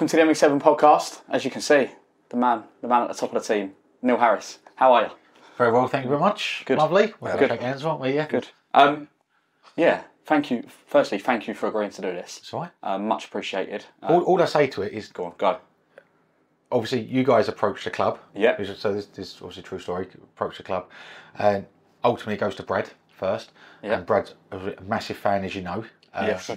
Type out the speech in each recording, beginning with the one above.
welcome to the ME7 podcast. As you can see, the man, the man at the top of the team, Neil Harris. How are you? Very well, thank you very much. Good. Lovely. We'll Good. shake hands, won't we? Yeah. Good. Um, yeah, thank you. Firstly, thank you for agreeing to do this. That's all right. Um, much appreciated. Uh, All, all I say to it is, go on, go. obviously, you guys approached the club. Yeah. So this, this is obviously a true story. Approached the club, and ultimately it goes to Brad first. Yeah. And Brad's a massive fan, as you know. Um, Yes.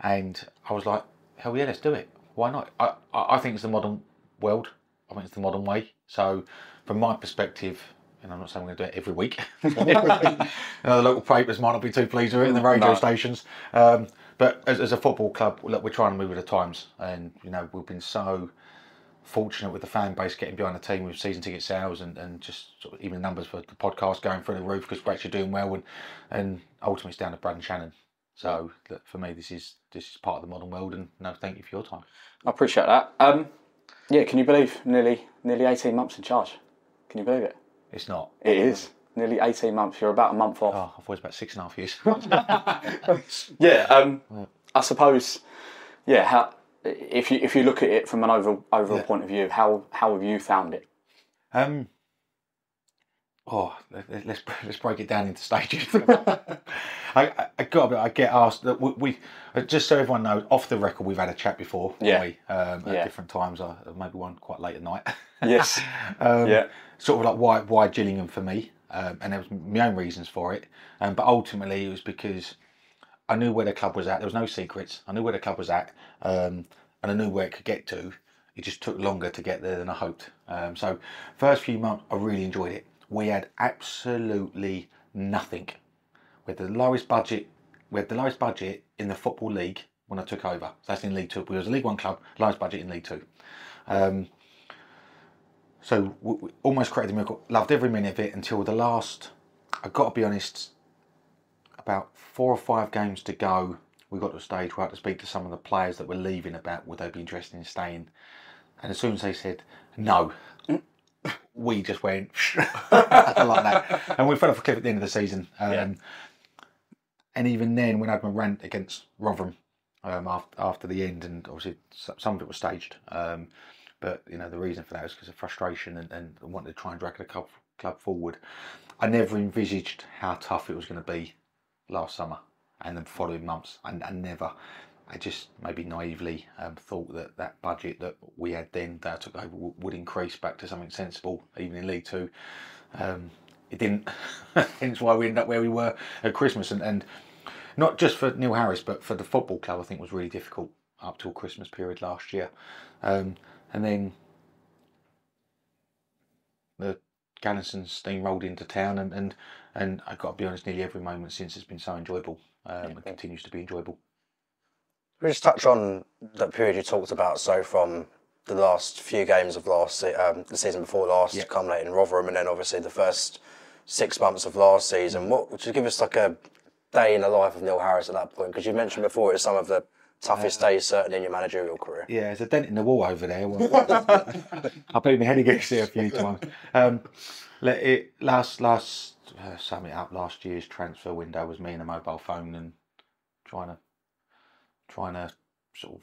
And I was like, hell yeah, let's do it. Why not? I, I think it's the modern world. I think it's the modern way. So, from my perspective, and I'm not saying we're going to do it every week. every week. You know, the local papers might not be too pleased with it, and the radio No. stations. Um, but as, as a football club, look, we're trying to move with the times, and you know we've been so fortunate with the fan base getting behind the team with season ticket sales and, and just sort of even the numbers for the podcast going through the roof because we're actually doing well and and ultimately it's down to Brad and Shannon. So for me, this is this is part of the modern world, and no, thank you for your time. I appreciate that. Um, yeah, can you believe nearly nearly 18 months in charge? Can you believe it? It's not. It is. Nearly 18 months. You're about a month off. Oh, I've always about six and a half years. Yeah, um, I suppose. Yeah, how if you if you look at it from an over overall Yeah. point of view, how how have you found it? Um. Oh, let- let- let's let's break it down into stages. I, I, I got I get asked that we, we uh, just so everyone knows off the record we've had a chat before. Yeah. We, um, at Yeah. different times. I maybe one quite late at night. Yes. um, Yeah. Sort of like why why Gillingham for me, um, and there was my own reasons for it. Um, but ultimately it was because I knew where the club was at. There was no secrets. I knew where the club was at, um, and I knew where it could get to. It just took longer to get there than I hoped. Um, so, first few months, I really enjoyed it. We had absolutely nothing. We had the lowest budget. We had the lowest budget in the football league when I took over. So that's in League Two. We was a League One club, lowest budget in League Two. Um, so we, we almost created a miracle. Loved every minute of it until the last. I've got to be honest. About four or five games to go, we got to a stage where I had to speak to some of the players that were leaving about would they be interested in staying. And as soon as they said no, we just went like that, and we fell off a cliff at the end of the season. Um, Yeah. And even then, when I had my rant against Rotherham um, after, after the end, and obviously some of it was staged, um, but you know the reason for that was because of frustration and, and wanting to try and drag the club, club forward. I never envisaged how tough it was going to be last summer and the following months. I, I never, I just maybe naively um, thought that that budget that we had then that I took over would increase back to something sensible, even in League Two. Um, it didn't. Hence why we ended up where we were at Christmas, and, and not just for Neil Harris, but for the football club. I think was really difficult up till Christmas period last year, um, and then the Galinson steamrolled into town, and and and I got to be honest, nearly every moment since has been so enjoyable. Um, It continues to be enjoyable. We just touch on that period you talked about. So from the last few games of last, um, the season before last, Yeah. culminating in Rotherham, and then obviously the first six months of last season. What would you give us like a day in the life of Neil Harris at that point? Because you mentioned before it's some of the toughest days certainly in your managerial career. Yeah, there's a dent in the wall over there. I beat my head against it a few times. Um, let it last last uh, sum it up. Last year's transfer window was me and a mobile phone and trying to trying to sort of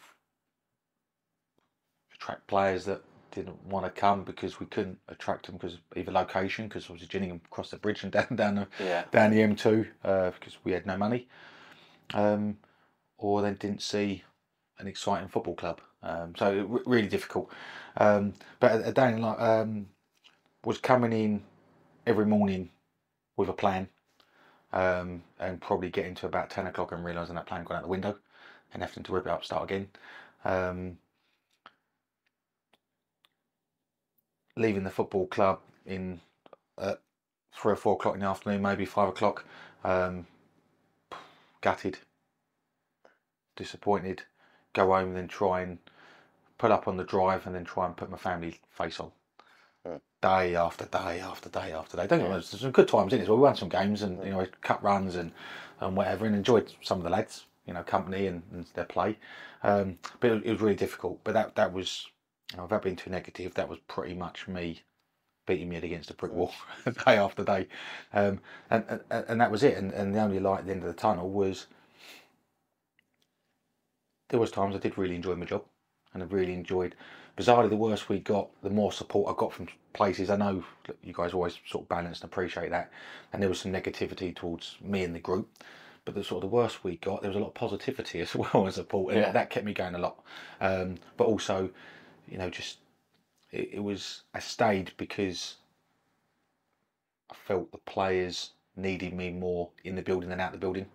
attract players that didn't want to come because we couldn't attract them because of either location because obviously Gillingham crossed the bridge and down down the Yeah. down the M2 uh, because we had no money, um, or they didn't see an exciting football club. Um, so really difficult. Um, but a Danny like um, was coming in every morning with a plan, um, and probably getting to about ten o'clock and realising that plan gone out the window, and having to rip it up, start again. Um, leaving the football club in at three or four o'clock in the afternoon, maybe five o'clock. Um, gutted, disappointed. Go home and then try and put up on the drive and then try and put my family face on. Day after day after day after day. Don't get me wrong, there's some good times in it. So we won some games and you know cut runs and, and whatever, and enjoyed some of the lads, you know, company and, and their play. Um, but it, it was really difficult. But that that was, you know, without being too negative, that was pretty much me beating me against a brick wall day after day, um, and, and and that was it. And, and the only light at the end of the tunnel was there was times I did really enjoy my job, and I've really enjoyed. Bizarrely, the worse we got, the more support I got from places. I know you guys always sort of balance and appreciate that, and there was some negativity towards me and the group. But the sort of the worse we got, there was a lot of positivity as well as support, and Yeah. that kept me going a lot. Um, but also, you know, just it, it was I stayed because I felt the players needed me more in the building than out the building.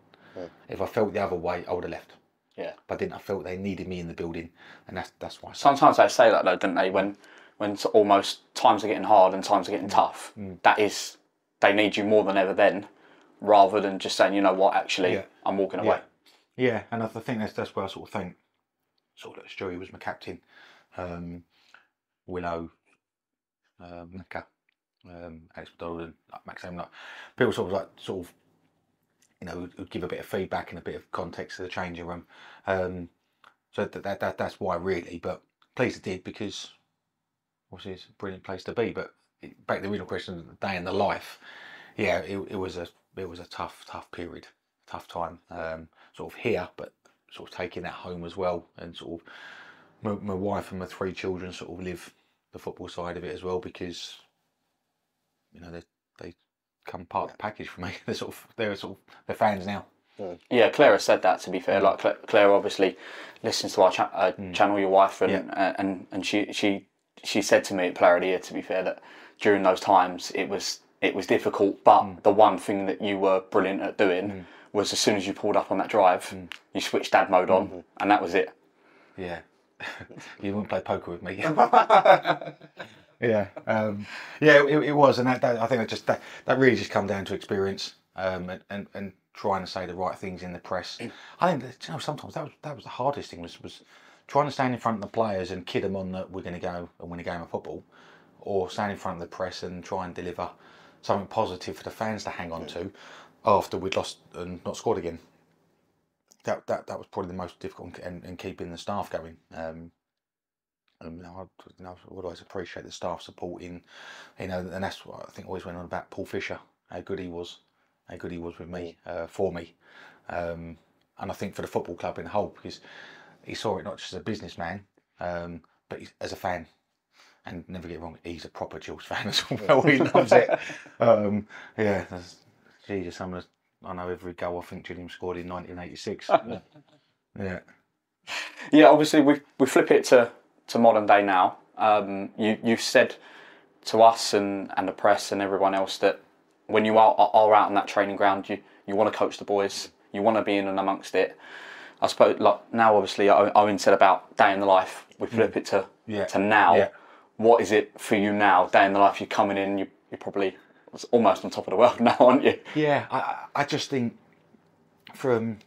If I felt the other way, I would have left. Yeah. But I didn't. I felt they needed me in the building, and that's that's why. I. Sometimes they say that though, don't they? When when almost times are getting hard and times are Mm. getting tough, that is they need you more than ever then, rather than just saying, you know what, actually, Yeah. I'm walking away. Yeah, and I think that's that's where I sort of think, sort of like Stewie was my captain, um, Willow, um, Mecca, um, Alex McDonald, and like Max Emlott. People sort of like sort of, you know, would- would give a bit of feedback and a bit of context to the changing room. Um, so that, that that that's why really, but pleased it did because obviously it's a brilliant place to be. But back to the original question, the day in the life, yeah, it, it was a it was a tough tough period, tough time. Um, sort of here, but sort of taking that home as well, and sort of my, my wife and my three children sort of live the football side of it as well because you know they they come part of the package for me. They're sort of they're sort of they're fans now. Yeah, Clara said that. To be Mm. fair, like Cla- Claire obviously listens to our cha- uh, channel, your wife, and, Yeah. uh, and and she she she said to me at Player of the Year, to be fair, that during those times it was it was difficult, but Mm. the one thing that you were brilliant at doing was as soon as you pulled up on that drive, Mm. you switched dad mode on, Mm-hmm. and that was it. Yeah, you wouldn't play poker with me. yeah, um, yeah, it, it was, and that, that I think that just that, that really just come down to experience um, and, and and trying to say the right things in the press. I think that, you know sometimes that was that was the hardest thing was was trying to stand in front of the players and kid them on that we're going to go and win a game of football, or stand in front of the press and try and deliver something positive for the fans to hang on to after we'd lost and not scored again that that that was probably the most difficult in, in keeping the staff going. Um, and I, you know, I would always appreciate the staff supporting, you know, and that's what I think always went on about Paul Fisher, how good he was, how good he was with me, uh, for me, um, and I think for the football club in whole because he saw it not just as a businessman, um, but as a fan. And never get wrong, he's a proper Jules fan as well. he loves it. Um, yeah, that's, Jesus, some of the, I know every goal I think Gillingham scored in 1986. yeah. Yeah, obviously we we flip it to, to modern day now. Um, you you said to us and, and the press and everyone else that when you are, are out on that training ground, you, you want to coach the boys, you want to be in and amongst it. I suppose like now, obviously, Owen Owen said about day in the life. We flip it to Yeah. to now. Yeah. What is it for you now? Day in the life. You're coming in. You you're probably almost on top of the world now, aren't you? Yeah, I, I I just think from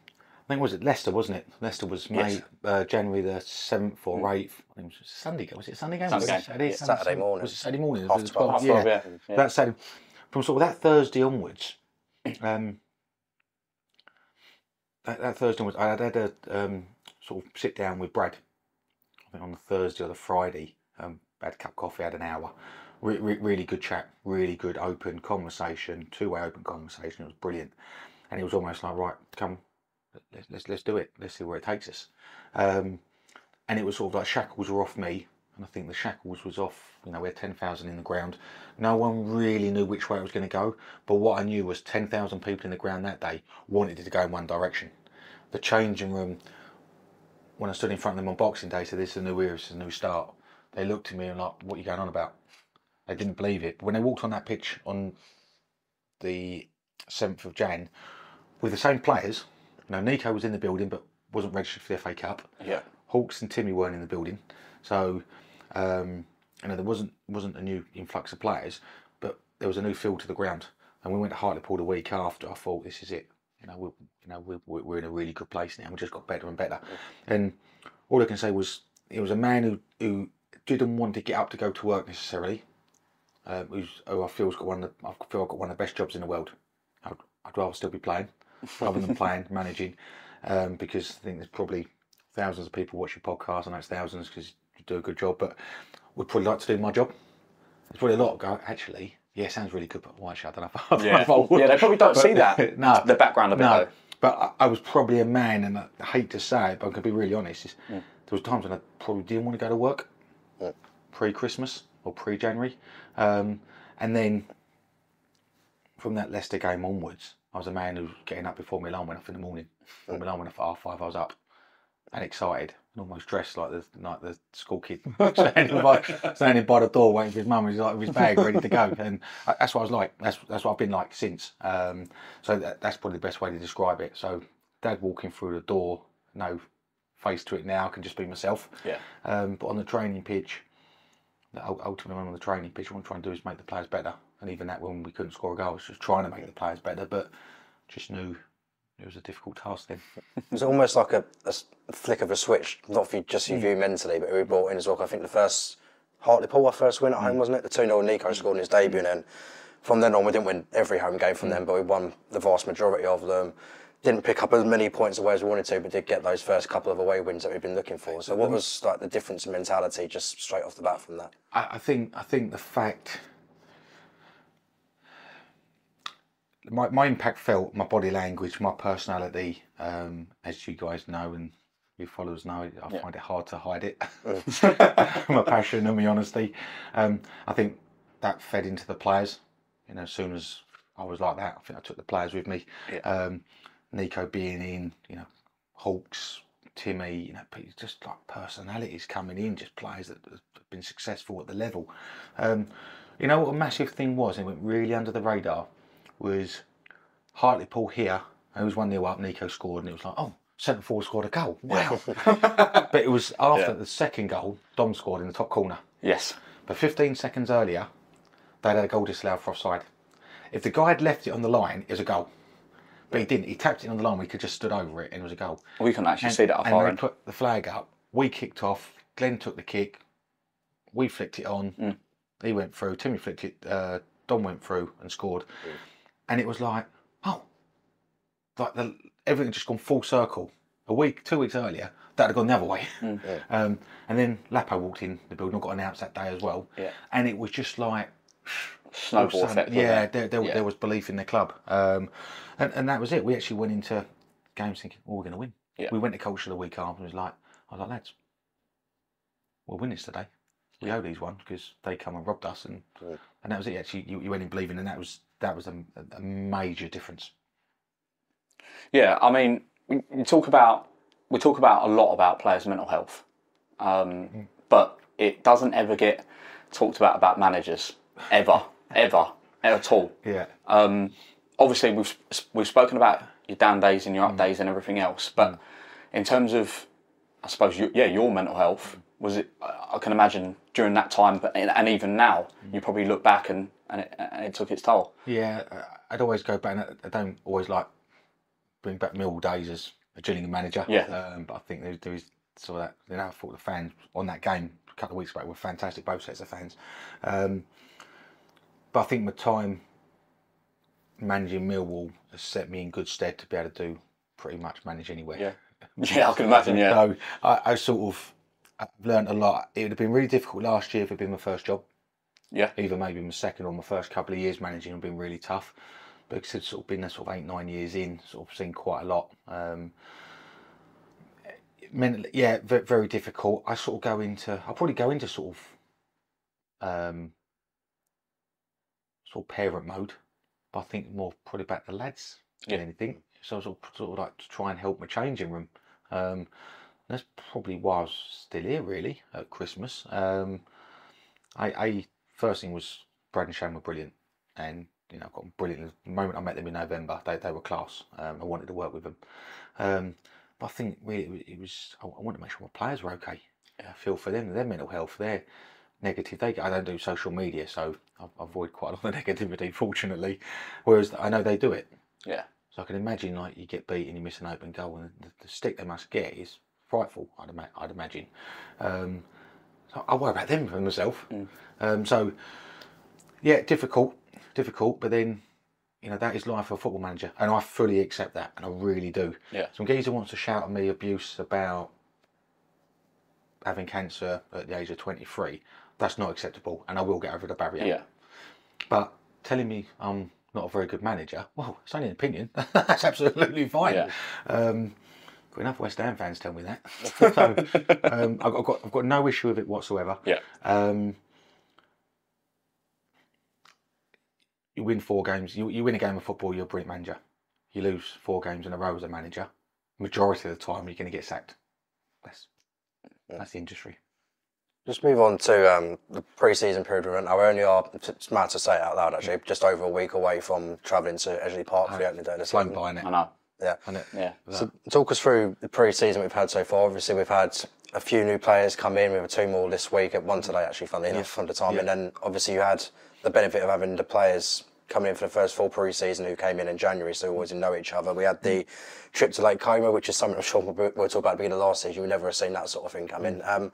I think was it Leicester, wasn't it? Leicester was May, Yes. uh, January the seventh or eighth. I think it was a Sunday game. Was it Sunday game? Sunday Was it game, Saturday, yeah. Saturday morning. Was it Saturday morning? Half Was it 12. 12? Half yeah. 12, yeah. Yeah. That Saturday, from sort of that Thursday onwards, um, that, that Thursday onwards, I had had a um, sort of sit down with Brad. I think on the Thursday or the Friday, um, had a cup of coffee, had an hour. Re- re- really good chat, really good open conversation, two-way open conversation. It was brilliant, and it was almost like, right, come, let's let's, let's do it. Let's see where it takes us. Um, and it was sort of like shackles were off me, and I think the shackles was off. You know, we had ten thousand in the ground. No one really knew which way it was going to go, but what I knew was ten thousand people in the ground that day wanted it to go in one direction. The changing room, when I stood in front of them on Boxing Day, said, "This is a new era, this is a new start." They looked at me and like, "What are you going on about?" They didn't believe it. But when they walked on that pitch on the seventh of Jan with the same players, you know, Nico was in the building but wasn't registered for the FA Cup. Yeah. Hawks and Timmy weren't in the building, so um, you know there wasn't wasn't a new influx of players, but there was a new feel to the ground. And we went to Hartlepool the week after. I thought this is it. You know, we're you know we're, we're we're in a really good place now. We just got better and better. And all I can say was it was a man who who didn't want to get up to go to work necessarily. Um, who's who I feel's got one of the, I feel I've got one of the best jobs in the world. I'd, I'd rather still be playing rather than playing managing, um, because I think there's probably thousands of people watch your podcast, and that's thousands because you do a good job. But would probably like to do my job. There's probably a lot of go actually. Yeah, sounds really good, but well, actually, I don't know I, I don't Yeah. I. Yeah, they probably don't But- see that. no, The background of it, no. though. But I, I was probably a man, and I hate to say it, but I'm gonna be really honest. Is there was times when I probably didn't want to go to work pre-Christmas or pre-January, um, and then from that Leicester game onwards, I was a man who was getting up before my alarm went off in the morning. When my alarm went off at half five, I was up and excited and almost dressed like the like the school kid, standing, by, standing by the door waiting for his mum. He's like with his bag ready to go, and that's what I was like. That's that's what I've been like since. Um, so that, that's probably the best way to describe it. So, Dad walking through the door, no face to it now, I can just be myself. Yeah. Um, but on the training pitch, ultimately on the training pitch, what I'm trying to do is make the players better. And even that, when we couldn't score a goal, I was just trying to make the players better, but just knew it was a difficult task then. It was almost like a flick of a switch, not for you, just for hmm. you mentally, but we brought in as well. I think the first Hartlepool, our first win at home, hmm. wasn't it? The 2 0 Nico hmm. scored in his debut, and then from then on, we didn't win every home game from them, but we won the vast majority of them. Didn't pick up as many points away as we wanted to, but did get those first couple of away wins that we've been looking for. So, what was like the difference in mentality just straight off the bat from that? I, I think I think the fact my, my impact felt my body language, my personality, um, as you guys know and your followers know, I find it hard to hide it. my passion and my honesty. Um, I think that fed into the players. You know, as soon as I was like that, I think I took the players with me. Um, Nico being in, you know, Hawks, Timmy, you know, just like personalities coming in, just players that have been successful at the level. Um, you know what a massive thing was, and it went really under the radar, was Hartlepool here, and it was 1 0 up, Nico scored, and it was like, oh, centre forward scored a goal. Wow. but it was after Yeah. the second goal, Dom scored in the top corner. Yes. But 15 seconds earlier, they had a goal disallowed for offside. If the guy had left it on the line, it was a goal. But he didn't. He tapped it on the line. We could just stood over it, and it was a goal. We couldn't actually see that off and our they end. put the flag up. We kicked off. Glenn took the kick. We flicked it on. Mm. He went through. Timmy flicked it. Uh, Dom went through and scored. And it was like, oh, like the everything just gone full circle. A week, two weeks earlier, that had gone the other way. Um, and then Lapo walked in the building. Got announced that day as well. Yeah. And it was just like Snowball effect. Yeah, there, there, Yeah. there was belief in the club, um, and and that was it. We actually went into games thinking, "Oh, we're going to win." Yeah. We went to culture the week after. and It was like, I was like, lads, we'll win this today. We owe these one because they come and robbed us, and and that was it. Actually, you, you went in believing, and that was that was a, a major difference. Yeah, I mean, we, talk about we talk about a lot about players' mental health, um, but it doesn't ever get talked about about managers ever, ever, at all. Yeah, Um, obviously, we've we've spoken about your down days and your up days and everything else, but in terms of, I suppose, you, yeah, your mental health was it? I can imagine during that time, but and, even now, you probably look back and and it, and it took its toll. yeah. I- I'd always go back. And I- don't always like bring back Mill days as a Gillingham manager. Yeah. Um, but I think there, there is sort of that. You know, I thought the fans on that game a couple of weeks back were fantastic. Both sets of fans. Um, but I think my time managing Millwall has set me in good stead to be able to do pretty much manage anywhere. Yeah, yeah, I can imagine. Yeah, So I, I sort of I've learned a lot. It would have been really difficult last year if it had been my first job. yeah, Either maybe my second or my first couple of years managing have been really tough. But because it's sort of been there sort of eight, nine years in, sort of seen quite a lot. Um, mentally, yeah, very, very difficult. I sort of go into, I'll probably go into sort of, um, sort of parent mode. But I think more probably about the lads than Yeah. anything. So I sort of, sort of like to try and help my changing room. Um, that's probably why I was still here really at Christmas. Um, I, I first thing was Brad and Shane were brilliant, and you know, I got brilliant. The moment I met them in November, they, they were class. Um, I wanted to work with them, um, but I think really it was I, I wanted to make sure my players were okay. I feel for them, their mental health, their negative. They I don't do social media, so I avoid quite a lot of negativity, fortunately. Whereas I know they do it. yeah, So I can imagine like you get beat and you miss an open goal, and the, the stick they must get is frightful. I'd, ima- I'd imagine. Um, so I worry about them for myself. Um, so yeah, difficult, difficult. But then you know that is life for a football manager, and I fully accept that, and I really do. Yeah. Some geezer wants to shout at me abuse about having cancer at the age of twenty three. That's not acceptable, and I will get over the barrier. yeah, But telling me I'm not a very good manager, well, it's only an opinion. That's absolutely fine. Yeah. Um, Got enough West Ham fans tell me that. so um, I've, I've got I've got no issue with it whatsoever. Yeah. Um, you win four games. You, you win a game of football. You're a brilliant manager. You lose four games in a row as a manager. Majority of the time, you're going to get sacked. That's that's the industry. Just move on to um, the pre-season period we're in. Now we only are, it's mad to say it out loud actually, just over a week away from travelling to Edgeley Park for the opening day of the Flown season. by it. I know. Yeah. And it, Yeah. So talk us through the pre-season we've had so far. Obviously, we've had a few new players come in. We have two more this week. At one today, actually, funnily enough, from the time. And then obviously you had the benefit of having the players coming in for the first full pre-season who came in in January, so we always know each other. We had the trip to Lake Como, which is something I'm sure we'll, we'll talk about at the beginning of last season. We never have seen that sort of thing come in. Um,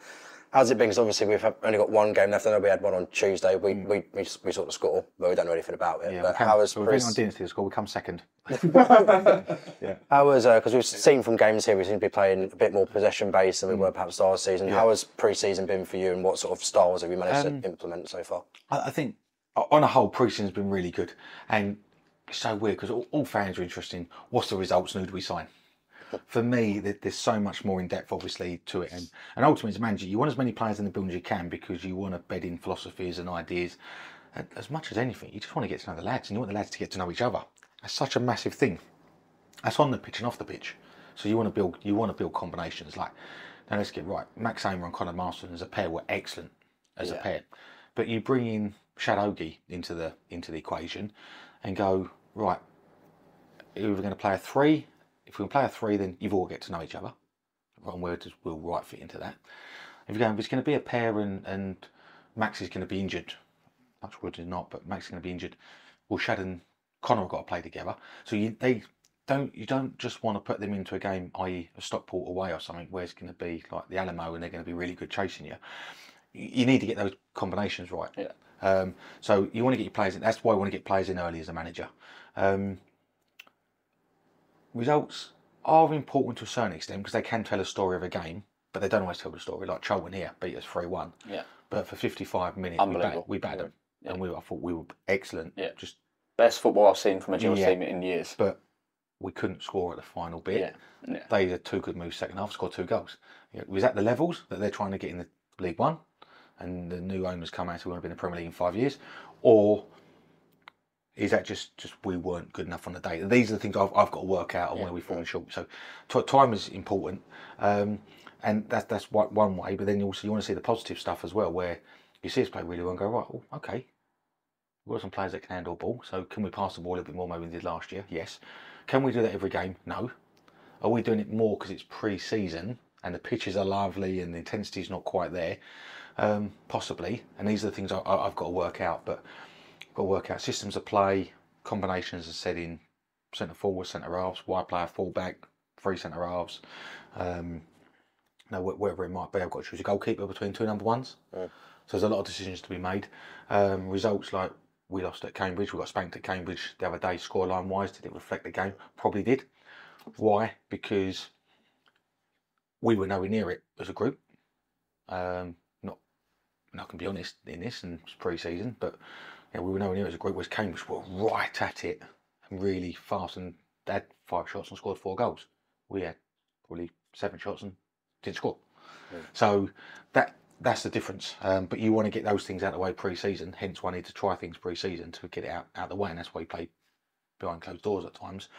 How's it been? Because obviously we've only got one game left. I know we had one on Tuesday. We mm. we, we, we saw the score, but we don't know anything about it. yeah, but come, how has we've pre- been on Dynasty to score. We come second. How was because uh, we've seen from games here we seem to be playing a bit more possession based than we mm. were perhaps last season. How has pre-season been for you, and what sort of styles have you managed to um, implement so far? I, I think on a whole, pre-season's been really good, and it's so weird because all, all fans are interested in what's the results and who do we sign. For me, there's so much more in depth, obviously, to it, and and ultimately, as a manager, you want as many players in the building as you can because you want to bed in philosophies and ideas. And as much as anything, you just want to get to know the lads, and you want the lads to get to know each other. That's such a massive thing. That's on the pitch and off the pitch. So you want to build, you want to build combinations. Like, now let's get right. Max Ehmer and Conor Masterson as a pair were excellent as a pair, but you bring in Shad Ogie into the into the equation, and go right. We're going to play a three, if we can play a three, then you've all get to know each other. Wrong word will right fit into that. If you're going, if it's going to be a pair and and Max is going to be injured, much wood is not, but Max is going to be injured. Well, Shad and Connor have got to play together, so you they don't you don't just want to put them into a game, i.e., a Stockport away or something, where it's going to be like the Alamo and they're going to be really good chasing you. You you need to get those combinations right. Yeah. Um, so you want to get your players in. That's why I want to get players in early as a manager. Um, results are important to a certain extent because they can tell a story of a game, but they don't always tell the story. Like Charlton here beat us three one, Yeah. but for fifty five minutes we batted, we batted them, and we I thought we were excellent. Yeah. Just Best football I've seen from a Gills Yeah. team in years. but we couldn't score at the final bit. Yeah. Yeah. They had two good moves second half, scored two goals. Know, was that the levels that they're trying to get in the League One, and the new owners come out who want to be in the Premier League in five years, or is that just just we weren't good enough on the day? These are the things I've, I've got to work out on where we've fallen short. So time is important, um, and that's that's one one way. But then you also you want to see the positive stuff as well, where you see us play really well and go right, oh, okay. We've got some players that can handle ball, so can we pass the ball a little bit more maybe we did last year? Yes. Can we do that every game? No. Are we doing it more because it's pre-season and the pitches are lovely and the intensity's not quite there? Um, possibly. And these are the things I, I- I've got to work out. But got to work out systems of play, combinations, as said in centre forward, centre halves, wide player, full back, three centre halves. Um, no, wh- whatever it might be, I've got to choose a goalkeeper between two number ones. So there's a lot of decisions to be made. Um, results like we lost at Cambridge, we got spanked at Cambridge the other day, scoreline wise. Did it reflect the game? Probably did. Why? Because we were nowhere near it as a group. Um, not, and I can be honest in this, and it's pre-season, but yeah, we were nowhere near it as a group. Whereas Cambridge were right at it and really fast, and they had five shots and scored four goals. We had probably seven shots and didn't score. So that that's the difference. Um, but you want to get those things out of the way pre-season. Hence, why I need to try things pre-season to get it out out of the way, and that's why you play behind closed doors at times.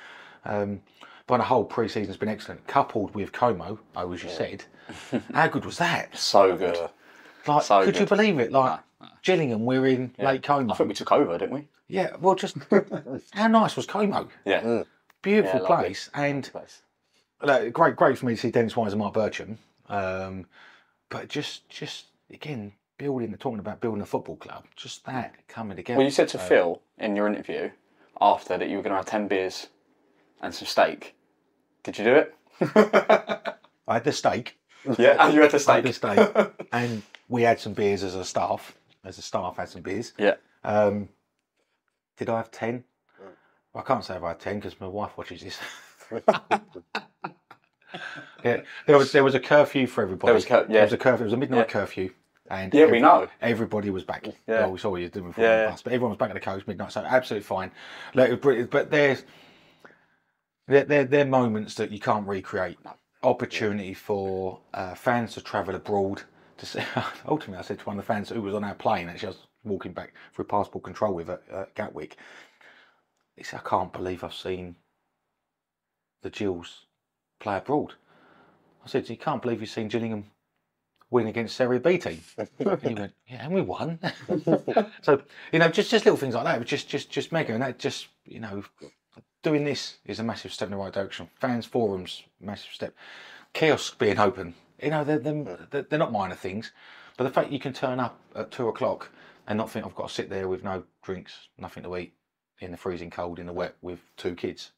Um, but on a whole, pre-season's been excellent. Coupled with Como, oh, as you said, how good was that? So good. Like, So could you believe it? Like Gillingham, we're in Lake Como. I think we took over, didn't we? Yeah, well, just how nice was Como? Yeah. Beautiful Yeah, lovely. place, and Place. like, great, great for me to see Dennis Wise and Mark Bircham. Um, but just, just again, building, talking about building a football club, just that coming together. Well, you said to Phil in your interview after that you were going to have 10 beers and some steak. Did you do it? I had the steak, Yeah. And you had the I had steak. the steak, and we had some beers as a staff. As a staff, had some beers. Yeah. Um, did I have ten? I can't say if I had ten because my wife watches this. yeah, there was there was a curfew for everybody. There was cur- yeah. There was a curfew. It was a midnight Yeah. curfew, and Yeah, we know. everybody was back. Yeah. Well, we saw what you were doing before Yeah, the bus, but everyone was back at the coach midnight, so absolutely fine. Like, it but there's there, there, there are moments that you can't recreate. opportunity for uh, fans to travel abroad. To see, ultimately, I said to one of the fans who was on our plane, actually, I was walking back through passport control with at uh, Gatwick. He said, "I can't believe I've seen the Gills play abroad." I said, "You can't believe you've seen Gillingham win against Serie B team." and he went, "Yeah, and we won." so you know, just just little things like that. Just just just mega, and that just you know, doing this is a massive step in the right direction. Fans forums, massive step. Kiosk being open, you know, they're, they're, they're not minor things, but the fact you can turn up at two o'clock and not think I've got to sit there with no drinks, nothing to eat, in the freezing cold, in the wet, with two kids.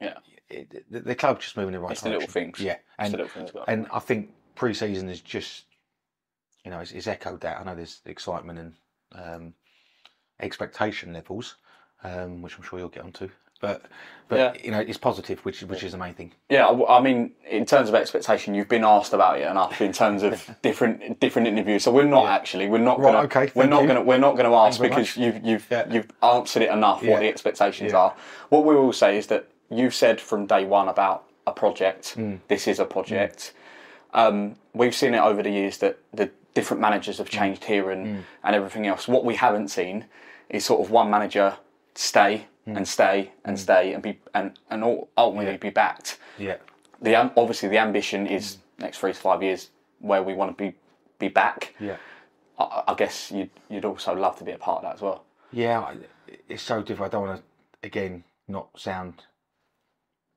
Yeah. It, the, the club's just moving in the right It's the little things. Yeah, and the little things and I think pre-season is just, you know, it's, it's echoed that. I know there's excitement and um, expectation levels, um, which I'm sure you'll get onto. But but Yeah. you know, it's positive, which which is the main thing. Yeah, I I mean, in terms of expectation, you've been asked about it enough in terms of different different interviews. So we're not actually, we're not Right, gonna, okay, we're not you. gonna, we're not gonna ask because much. you've you've Yeah. you've answered it enough Yeah. what the expectations Yeah. are. What we will say is that you've said from day one about a project. Hmm. This is a project. Um, we've seen it over the years that the different managers have changed here and and everything else. What we haven't seen is sort of one manager stay and hmm. stay and hmm. stay and be and and ul- ultimately be backed Yeah, the am- obviously the ambition is hmm. next three to five years where we want to be be back. yeah. I, I guess you'd you'd also love to be a part of that as well. Yeah, it's so difficult. I don't want to, again, not sound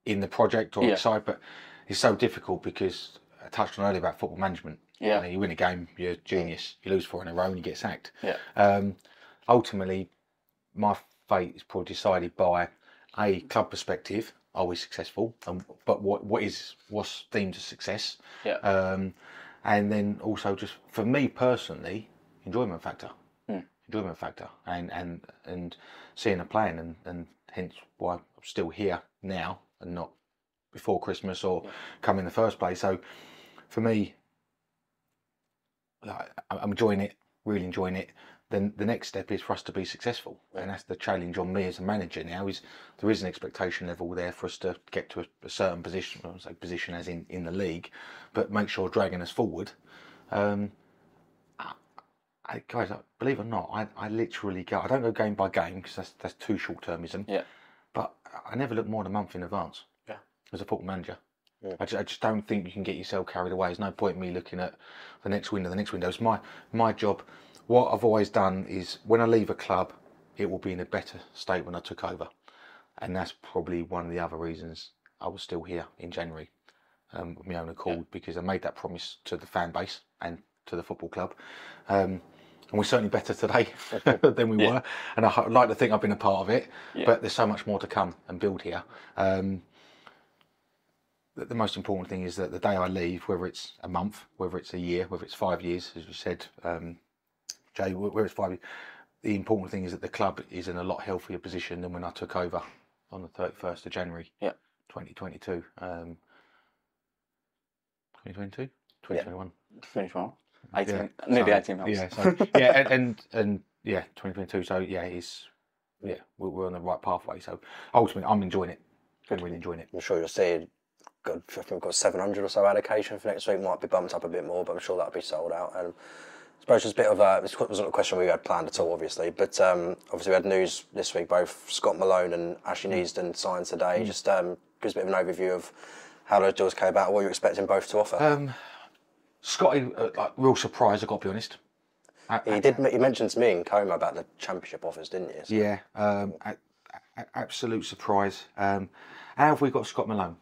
in the project or Yeah. excited, but it's so difficult because I touched on earlier about football management. Yeah. You, know, you win a game, you're a genius. You lose four in a row and you get sacked. Yeah. Um, ultimately, my fate is probably decided by a club perspective. Are we successful? And but what what is what's deemed a success? Yeah. Um, and then also just for me personally, enjoyment factor, enjoyment factor, and and and seeing a plan, and and hence why I'm still here now and not before Christmas or come in the first place. So for me, I'm enjoying it, really enjoying it. Then the next step is for us to be successful, and that's the challenge on me as a manager now. Is there is an expectation level there for us to get to a, a certain position, I say position as in in the league, but make sure dragging us forward. Um, I, I, guys, believe it or not, I, I literally go. I don't go game by game because that's that's too short termism. Yeah. But I never look more than a month in advance. Yeah. As a football manager. I, just, I just don't think you can get yourself carried away. There's no point in me looking at the next window, the next window. It's my my job. What I've always done is when I leave a club, it will be in a better state when I took over, and that's probably one of the other reasons I was still here in January, um, of my own accord, because I made that promise to the fan base and to the football club. Um, and we're certainly better today than we were, and I like to think I've been a part of it. But there's so much more to come and build here. Um, the, the most important thing is that the day I leave, whether it's a month, whether it's a year, whether it's five years, as you said, um, Jay, wh- whether it's five years, the important thing is that the club is in a lot healthier position than when I took over on the 31st of January Yeah. 2022. Um, 2022? 2021. Finish well. 18, Yeah, nearly so- 18 months. Yeah, so, yeah, and, and and yeah, 2022. So yeah, it's yeah, we're, we're on the right pathway. So ultimately, I'm enjoying it. I'm really enjoying it. I'm sure you'll see. Got, I think we've got 700 or so allocation for next week. Might be bumped up a bit more, but I'm sure that'll be sold out. And I suppose it's a bit of a. This wasn't a question we had planned at all, obviously. But um, obviously we had news this week. Both Scott Malone and Ashley Nadesan signed today. Just um, gives a bit of an overview of how those deals came about. What you're expecting both to offer. Um, Scotty, uh, like, real surprise. I've got to be honest. I- he did. He mentioned to me in Como about the championship offers, didn't you? So- Yeah, um, a, a, absolute surprise. Um, how have we got Scott Malone?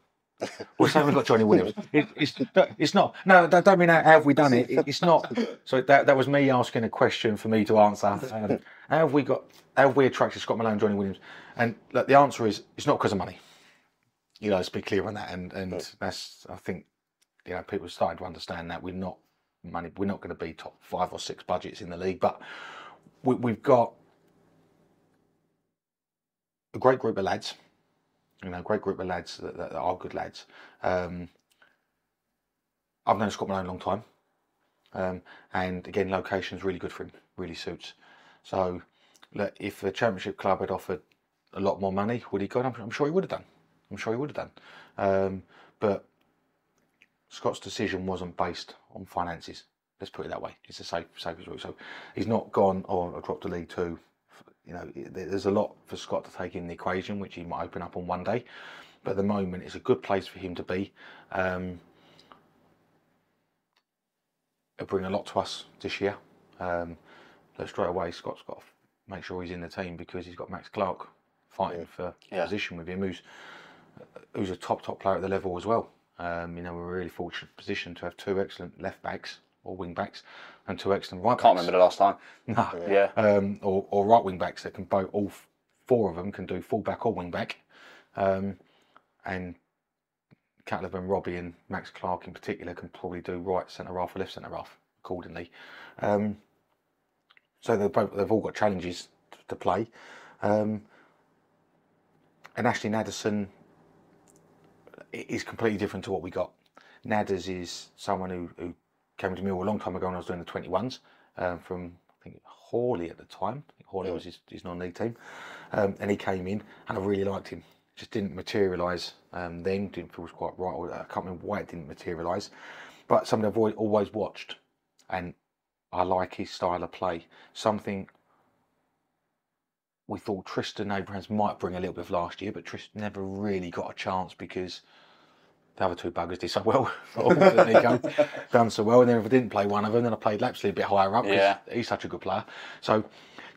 Well, same we've got Johnny Williams. It, it's, it's not. No, I don't mean how have we done it. it it's not. So that that was me asking a question for me to answer. Um, how have we got? How have we attracted Scott Malone, and Johnny Williams? And look, the answer is it's not because of money. You know, let's be clear on that. And and that's I think you know people are starting to understand that we're not money. We're not going to be top five or six budgets in the league, but we, we've got a great group of lads. You know, great group of lads that, that are good lads. Um, I've known Scott Malone a long time, um, and again, location's really good for him. Really suits. So, look, if the Championship club had offered a lot more money, would he gone? I'm, I'm sure he would have done. I'm sure he would have done. Um, but Scott's decision wasn't based on finances. Let's put it that way. It's the safe, safest route. So he's not gone, oh, dropped a League Two. You know, there's a lot for Scott to take in the equation, which he might open up on one day. But at the moment, it's a good place for him to be. Um, it'll bring a lot to us this year. Um, but straight away, Scott's got to make sure he's in the team because he's got Max Clark fighting for Yeah. position with him, who's who's a top top player at the level as well. Um, you know, we're a really fortunate position to have two excellent left backs or wing backs and two excellent right I Can't backs. remember the last time. No. Yeah. Um, or, or right wing backs that can both all four of them can do full back or wing back. Um, and Catleb and Robbie and Max Clark in particular can probably do right centre half or left centre half accordingly. Um, so they've both they've all got challenges to play. Um, and Ashley Nadesan is completely different to what we got. Nadders is someone who, who came to me a long time ago when I was doing the 21s um, from I think Hawley at the time. I think Hawley was his, his non-league team, um, and he came in and I really liked him. Just didn't materialise um, then. Didn't feel quite right. Or I can't remember why it didn't materialise, but something I've always, always watched, and I like his style of play. Something we thought Tristan Abrahams might bring a little bit of last year, but Tristan never really got a chance because the other two buggers did so well. Go. Done so well. And then if I didn't play one of them, then I played Lapslie a bit higher up because Yeah. he's such a good player. So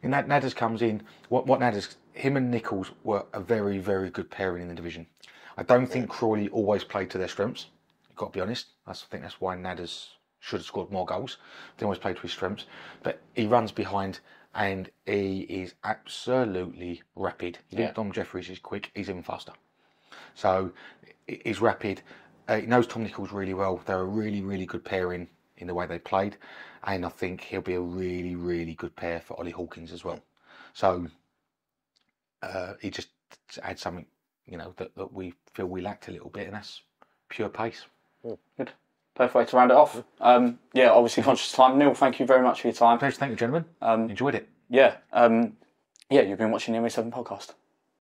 Nad- Nadders comes in. What, what Nadders, him and Nichols were a very, very good pairing in the division. I don't think Crawley always played to their strengths. You've got to be honest. I think that's why Nadders should have scored more goals. They always played to his strengths. But he runs behind and he is absolutely rapid. Yeah. Dom Jeffries is quick, he's even faster. So he- he's rapid. Uh, he knows Tom Nichols really well. They're a really, really good pairing in the way they played, and I think he'll be a really, really good pair for Ollie Hawkins as well. So uh, he just adds something, you know, that, that we feel we lacked a little bit, and that's pure pace. Good. Perfect way to round it off. Um, yeah, obviously conscious of time. Neil, thank you very much for your time. Pleasure, thank you, gentlemen. Um, Enjoyed it. yeah, um, yeah, you've been watching the ME7 podcast.